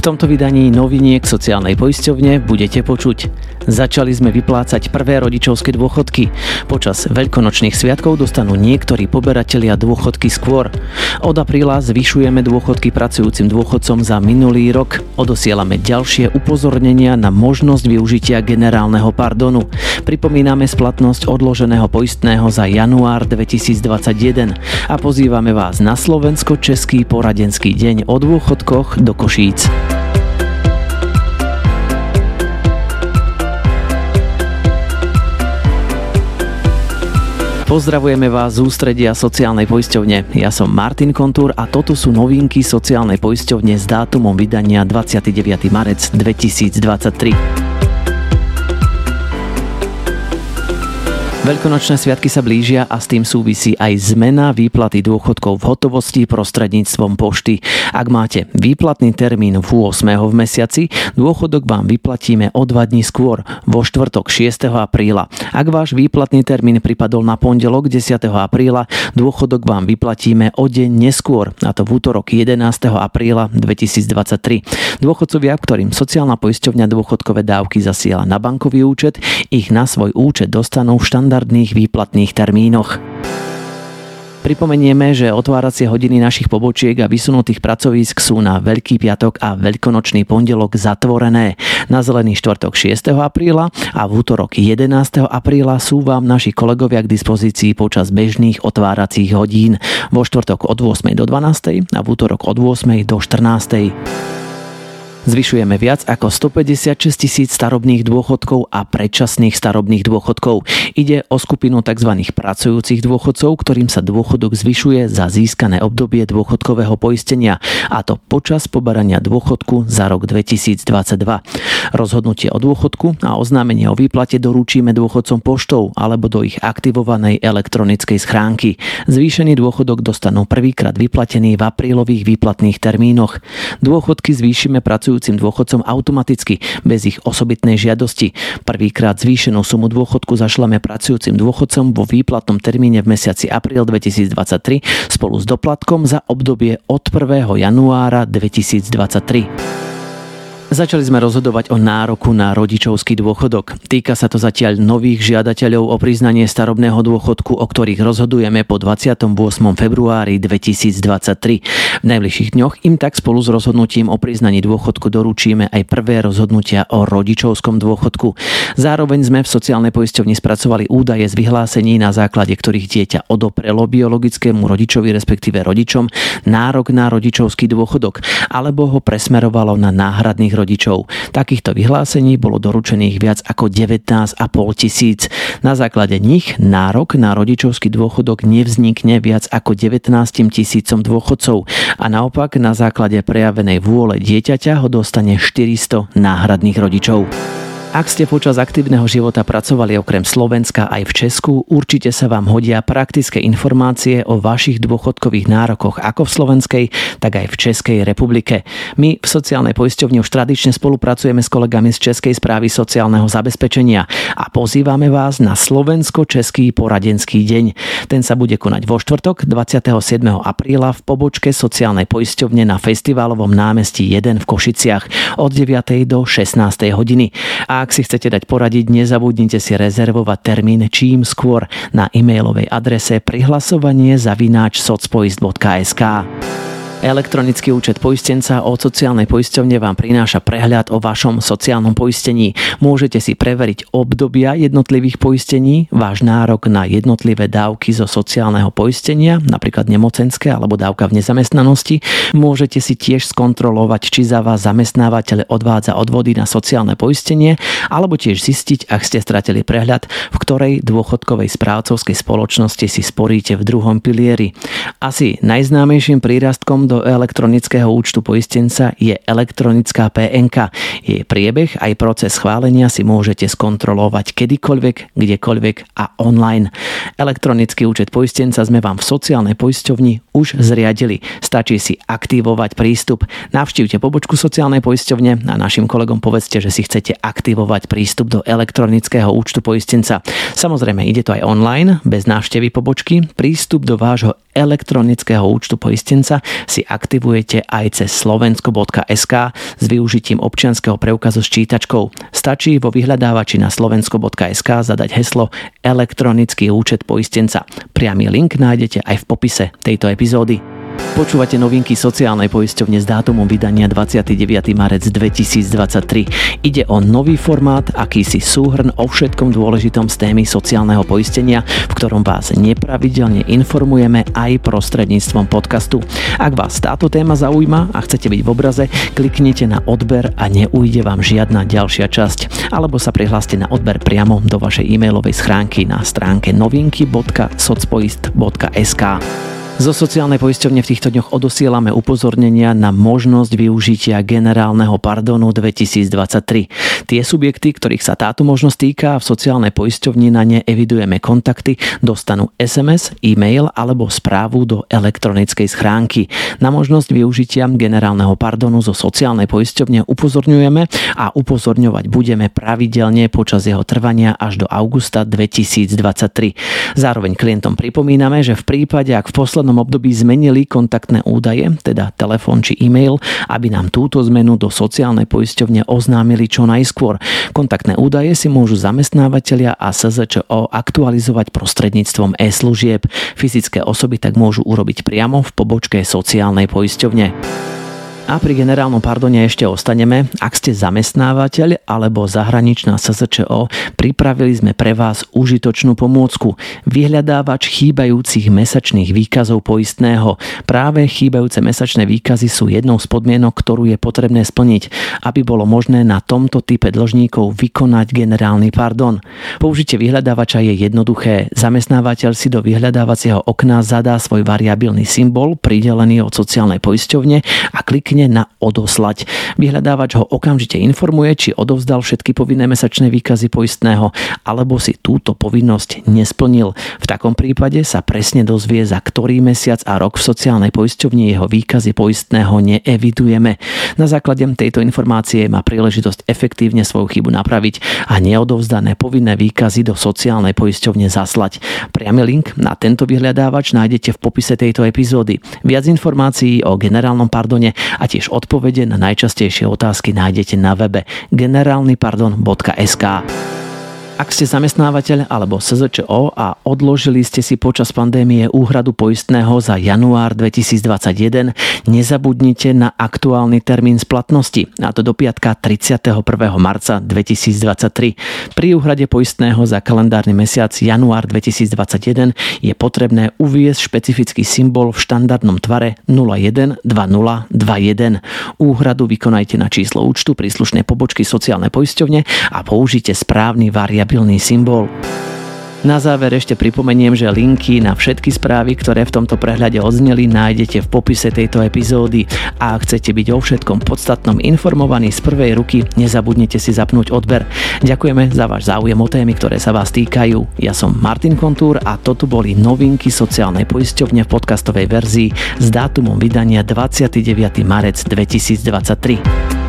V tomto vydaní noviniek sociálnej poisťovne budete počuť. Začali sme vyplácať prvé rodičovské dôchodky. Počas veľkonočných sviatkov dostanú niektorí poberatelia dôchodky skôr. Od apríla zvyšujeme dôchodky pracujúcim dôchodcom za minulý rok. Odosielame ďalšie upozornenia na možnosť využitia generálneho pardonu. Pripomíname splatnosť odloženého poistného za január 2021 a pozývame vás na Slovensko-Český poradenský deň o dôchodkoch do Košíc. Pozdravujeme vás z ústredia sociálnej poisťovne. Ja som Martin Kontúr a toto sú novinky sociálnej poisťovne s dátumom vydania 29. marec 2023. Veľkonočné sviatky sa blížia a s tým súvisí aj zmena výplaty dôchodkov v hotovosti prostredníctvom pošty. Ak máte výplatný termín v 8. v mesiaci, dôchodok vám vyplatíme o 2 dní skôr, vo štvrtok 6. apríla. Ak váš výplatný termín pripadol na pondelok 10. apríla, dôchodok vám vyplatíme o deň neskôr, a to v útorok 11. apríla 2023. Dôchodcovia, ktorým sociálna poisťovňa dôchodkové dávky zasiela na bankový účet, ich na svoj účet dostanú v štandardnom štandardných výplatných termínoch. Pripomenieme, že otváracie hodiny našich pobočiek a vysunutých pracovísk sú na Veľký piatok a Veľkonočný pondelok zatvorené. Na Zelený štvrtok 6. apríla a v útorok 11. apríla sú vám naši kolegovia k dispozícii počas bežných otváracích hodín. Vo štvrtok od 8. do 12. a v útorok od 8. do 14. Zvyšujeme viac ako 156 tisíc starobných dôchodkov a predčasných starobných dôchodkov. Ide o skupinu tzv. pracujúcich dôchodcov, ktorým sa dôchodok zvyšuje za získané obdobie dôchodkového poistenia, a to počas pobarania dôchodku za rok 2022. Rozhodnutie o dôchodku a oznámenie o výplate doručíme dôchodcom poštou alebo do ich aktivovanej elektronickej schránky. Zvýšený dôchodok dostanú prvýkrát vyplatený v aprílových výplatných termínoch. Dôchodky zvýšime pracujúcim pracujúcim dôchodcom automaticky, bez ich osobitnej žiadosti. Prvýkrát zvýšenú sumu dôchodku zašlame pracujúcim dôchodcom vo výplatnom termíne v mesiaci apríl 2023 spolu s doplatkom za obdobie od 1. januára 2023. Začali sme rozhodovať o nároku na rodičovský dôchodok. Týka sa to zatiaľ nových žiadateľov o priznanie starobného dôchodku, o ktorých rozhodujeme po 28. februári 2023. V najbližších dňoch im tak spolu s rozhodnutím o priznaní dôchodku doručíme aj prvé rozhodnutia o rodičovskom dôchodku. Zároveň sme v sociálnej poisťovni spracovali údaje z vyhlásení, na základe ktorých dieťa odoprelo biologickému rodičovi, respektíve rodičom, nárok na rodičovský dôchodok, alebo ho presmerovalo na náhradných rodičov. Takýchto vyhlásení bolo doručených viac ako 19,5 tisíc. Na základe nich nárok na rodičovský dôchodok nevznikne viac ako 19 tisícom dôchodcov a naopak na základe prejavenej vôle dieťaťa ho dostane 400 náhradných rodičov. Ak ste počas aktívneho života pracovali okrem Slovenska aj v Česku, určite sa vám hodia praktické informácie o vašich dôchodkových nárokoch ako v Slovenskej, tak aj v Českej republike. My v sociálnej poisťovni už tradične spolupracujeme s kolegami z Českej správy sociálneho zabezpečenia a pozývame vás na Slovensko-Český poradenský deň. Ten sa bude konať vo štvrtok 27. apríla v pobočke sociálnej poisťovne na festiválovom námestí 1 v Košiciach od 9. do 16. hodiny. A ak si chcete dať poradiť, nezabudnite si rezervovať termín čím skôr na e-mailovej adrese prihlasovanie zavináč socpoist.sk. Elektronický účet poistenca od sociálnej poisťovne vám prináša prehľad o vašom sociálnom poistení. Môžete si preveriť obdobia jednotlivých poistení, váš nárok na jednotlivé dávky zo sociálneho poistenia, napríklad nemocenské alebo dávka v nezamestnanosti. Môžete si tiež skontrolovať, či za vás zamestnávateľ odvádza odvody na sociálne poistenie, alebo tiež zistiť, ak ste stratili prehľad, v ktorej dôchodkovej správcovskej spoločnosti si sporíte v druhom pilieri. Asi najznámejším prírastkom do elektronického účtu poistenca je elektronická PNK. Jej priebeh aj proces schválenia si môžete skontrolovať kedykoľvek, kdekoľvek a online. Elektronický účet poistenca sme vám v sociálnej poisťovni už zriadili. Stačí si aktivovať prístup. Navštívte pobočku sociálnej poisťovne a našim kolegom povedzte, že si chcete aktivovať prístup do elektronického účtu poistenca. Samozrejme, ide to aj online, bez návštevy pobočky. Prístup do vášho elektronického účtu poistenca si si aktivujete aj cez slovensko.sk s využitím občianského preukazu s čítačkou. Stačí vo vyhľadávači na slovensko.sk zadať heslo elektronický účet poistenca. Priamy link nájdete aj v popise tejto epizódy. Počúvate novinky sociálnej poisťovne s dátumom vydania 29. marec 2023. Ide o nový formát, akýsi súhrn o všetkom dôležitom z témy sociálneho poistenia, v ktorom vás nepravidelne informujeme aj prostredníctvom podcastu. Ak vás táto téma zaujíma a chcete byť v obraze, kliknite na odber a neujde vám žiadna ďalšia časť. Alebo sa prihláste na odber priamo do vašej e-mailovej schránky na stránke novinky.socpoist.sk. Zo sociálnej poisťovne v týchto dňoch odosielame upozornenia na možnosť využitia generálneho pardonu 2023. Tie subjekty, ktorých sa táto možnosť týka, v sociálnej poisťovni na ne evidujeme kontakty, dostanú SMS, e-mail alebo správu do elektronickej schránky. Na možnosť využitia generálneho pardonu zo sociálnej poisťovne upozorňujeme a upozorňovať budeme pravidelne počas jeho trvania až do augusta 2023. Zároveň klientom pripomíname, že v prípade, ak v poslednom poslednom období zmenili kontaktné údaje, teda telefón či e-mail, aby nám túto zmenu do sociálnej poisťovne oznámili čo najskôr. Kontaktné údaje si môžu zamestnávateľia a SZČO aktualizovať prostredníctvom e-služieb. Fyzické osoby tak môžu urobiť priamo v pobočke sociálnej poisťovne. A pri generálnom pardone ešte ostaneme. Ak ste zamestnávateľ alebo zahraničná SZČO, pripravili sme pre vás užitočnú pomôcku. Vyhľadávač chýbajúcich mesačných výkazov poistného. Práve chýbajúce mesačné výkazy sú jednou z podmienok, ktorú je potrebné splniť, aby bolo možné na tomto type dlžníkov vykonať generálny pardon. Použitie vyhľadávača je jednoduché. Zamestnávateľ si do vyhľadávacieho okna zadá svoj variabilný symbol pridelený od sociálnej poisťovne a klikne klikne na odoslať. Vyhľadávač ho okamžite informuje, či odovzdal všetky povinné mesačné výkazy poistného, alebo si túto povinnosť nesplnil. V takom prípade sa presne dozvie, za ktorý mesiac a rok v sociálnej poisťovni jeho výkazy poistného neevidujeme. Na základe tejto informácie má príležitosť efektívne svoju chybu napraviť a neodovzdané povinné výkazy do sociálnej poisťovne zaslať. Priamy link na tento vyhľadávač nájdete v popise tejto epizódy. Viac informácií o generálnom pardone a tiež odpovede na najčastejšie otázky nájdete na webe generálnypardon.sk. Ak ste zamestnávateľ alebo SZČO a odložili ste si počas pandémie úhradu poistného za január 2021, nezabudnite na aktuálny termín splatnosti, a to do piatka 31. marca 2023. Pri úhrade poistného za kalendárny mesiac január 2021 je potrebné uviesť špecifický symbol v štandardnom tvare 012021. Úhradu vykonajte na číslo účtu príslušnej pobočky sociálnej poisťovne a použite správny variant stabilný symbol. Na záver ešte pripomeniem, že linky na všetky správy, ktoré v tomto prehľade odzneli, nájdete v popise tejto epizódy. A ak chcete byť o všetkom podstatnom informovaní z prvej ruky, nezabudnite si zapnúť odber. Ďakujeme za váš záujem o témy, ktoré sa vás týkajú. Ja som Martin Kontúr a toto boli novinky sociálnej poisťovne v podcastovej verzii s dátumom vydania 29. marec 2023.